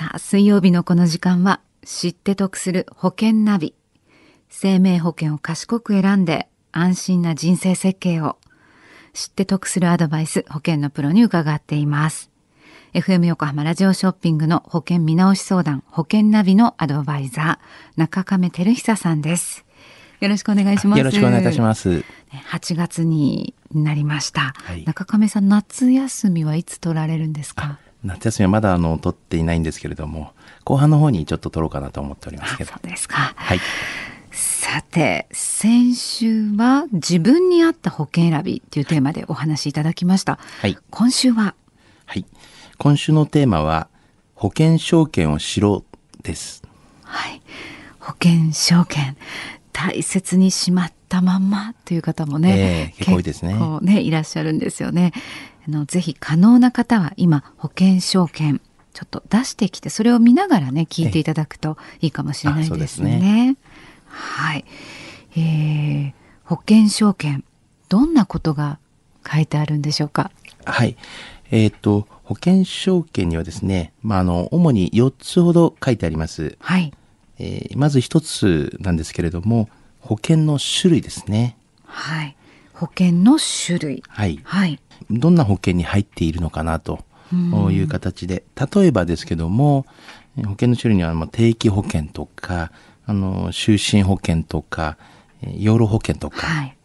さあ、水曜日のこの時間は、知って得する保険ナビ。生命保険を賢く選んで、安心な人生設計を。知って得するアドバイス、保険のプロに伺っています。FM 横浜ラジオショッピングの保険見直し相談、保険ナビのアドバイザー、中亀照久さんです。よろしくお願いします。よろしくお願いいたします。8月になりました。はい、中亀さん、夏休みはいつ取られるんですか？夏休みはまだあの取っていないんですけれども、後半の方にちょっと取ろうかなと思っておりますけど。そうですか。はい。さて、先週は自分に合った保険選びというテーマでお話しいただきました。はい。今週は？はい。今週のテーマは、保険証券をしろです。はい。保険証券。大切にしまったまんまという方もね、えー、結構多いですね。ね、いらっしゃるんですよね。あのぜひ可能な方は今保険証券ちょっと出してきてそれを見ながらね聞いていただくといいかもしれないですね。すねはい、えー、保険証券どんなことが書いてあるんでしょうか？はい。えっ、ー、と保険証券にはですね、まああの主に4つほど書いてあります。はい。えー、まず1つなんですけれども保険の種類ですね。はい。保険の種類。はい。はい。どんな保険に入っているのかなという形で、例えばですけども、保険の種類には定期保険とか、あの、就寝保険とか、養老保険とか、はい、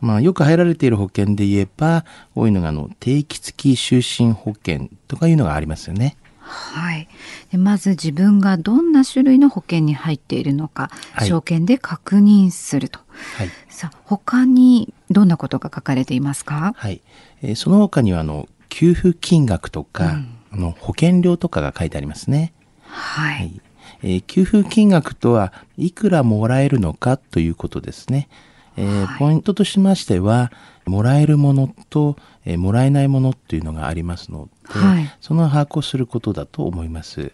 まあ、よく入られている保険で言えば、多いのが、あの、定期付き就寝保険とかいうのがありますよね。はい、でまず自分がどんな種類の保険に入っているのか、はい、証券で確認すると、はい、さあ他にどんなことが書かれていますか、はい。えー、その他にはあの給付金額とか、うん、あの保険料とかが書いてありますね。はい、はい、えー、給付金額とはいくらもらえるのかということですね。えー、はい、ポイントとしましてはもらえるものと、えー、もらえないものっていうのがありますので、はい、その把握をすることだと思います。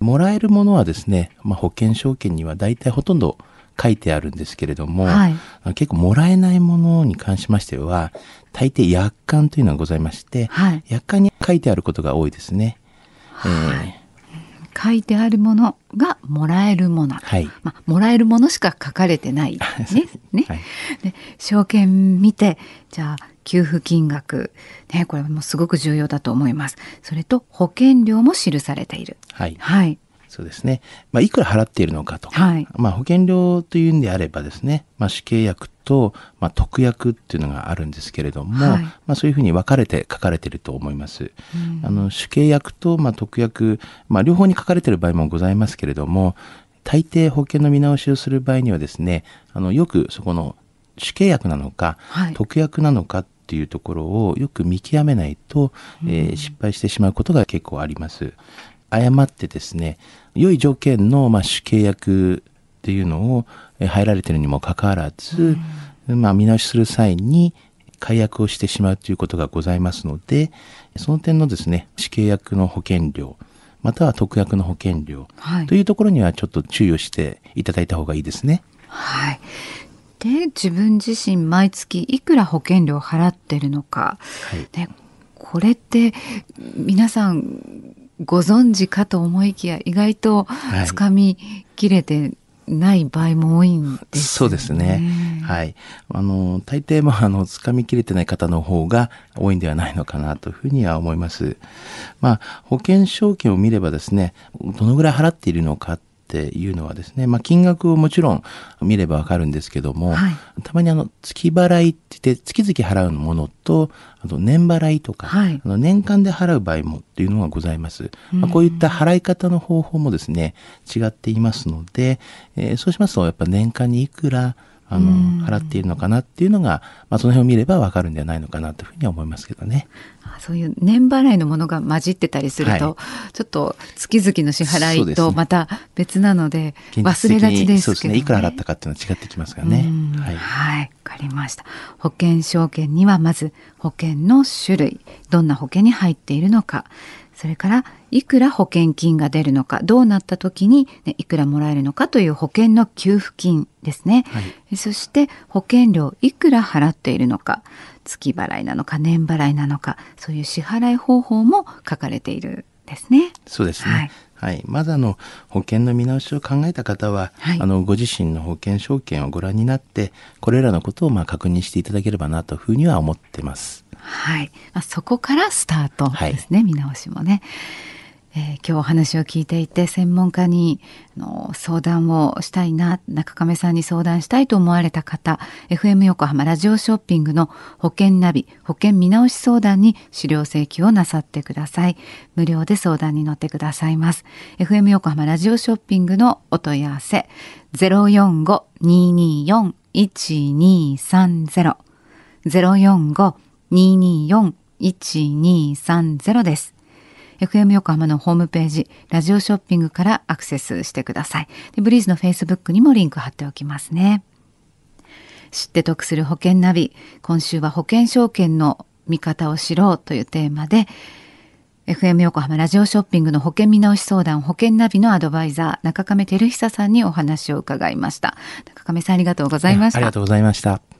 もらえるものはですね、まあ、保険証券には大体ほとんど書いてあるんですけれども、はい、結構もらえないものに関しましては大抵約款というのがございまして、はい、約款に書いてあることが多いですね。はい、えー。書いてあるものがもらえるもの、はい、まあ、もらえるものしか書かれてないね。ね、はい、で証券見てじゃあ給付金額、ね、これもすごく重要だと思います。それと保険料も記されている。はい、はいそうですね。まあ、いくら払っているのかと。か、はい、まあ、保険料というんであればですね、まあ、死刑薬と、まあ、特約っていうのがあるんですけれども、はい、まあ、そういうふうに分かれて書かれていると思います。うん、あの、死刑薬と、まあ、特約、まあ、両方に書かれている場合もございますけれども、大抵保険の見直しをする場合にはですね、あの、よくそこの死刑薬なのか、はい、特約なのかっていうところをよく見極めないと、うん、えー、失敗してしまうことが結構あります。誤ってですね、良い条件の、まあ、主契約っていうのを入られてるにもかかわらず、うん、まあ、見直しする際に解約をしてしまうということがございますので、その点のですね、主契約の保険料、または特約の保険料、はい、というところにはちょっと注意をしていただいた方がいいですね。はい。で、自分自身毎月いくら保険料を払ってるのか、はい、ね、これって皆さんご存知かと思いきや意外とつかみきれてない場合も多いんです、ね、そうですね。はい。あの、大抵もあの、つかみきれてない方の方が多いんではないのかなというふうには思います。まあ、保険証券を見ればですね、どのぐらい払っているのかっていうのはですね、まあ、金額をもちろん見ればわかるんですけども、はい、たまにあの月払いって言って月々払うものとあと年払いとか、はい、あの年間で払う場合もっていうのがございます、まあ、こういった払い方の方法もですね違っていますので、えー、そうしますとやっぱ年間にいくらあの、払っているのかなっていうのが、まあ、その辺を見ればわかるんではないのかなというふうには思いますけどね。そういう年払いのものが混じってたりすると、はい、ちょっと月々の支払いとまた別なので忘れがちですけど、ね、いくら払ったかっていうのは違ってきますからね。はい、はい、わかりました。保険証券にはまず保険の種類、どんな保険に入っているのか、それからいくら保険金が出るのかどうなった時に、ね、いくらもらえるのかという保険の給付金ですね、はい、そして保険料いくら払っているのか月払いなのか年払いなのかそういう支払い方法も書かれているですね。そうですね。はい、はい、まずあの保険の見直しを考えた方は、はい、あのご自身の保険証券をご覧になってこれらのことをまあ確認していただければなというふうには思ってます。はい、まあ、そこからスタートですね、はい、見直しもね。えー、今日お話を聞いていて専門家にの相談をしたいな中亀さんに相談したいと思われた方 FM 横浜ラジオショッピングの保険ナビ保険見直し相談に資料請求をなさってください。無料で相談に乗ってくださいます。FM 横浜ラジオショッピングのお問い合わせ045-224-1230 045-224-1230です。FM 横浜のホームページ、ラジオショッピングからアクセスしてください。でブリーズの Facebook にもリンク貼っておきますね。知って得する保険ナビ。今週は保険証券の見方を知ろうというテーマで、FM 横浜ラジオショッピングの保険見直し相談保険ナビのアドバイザー中亀照久さんにお話を伺いました中亀さんありがとうございましたありがとうございました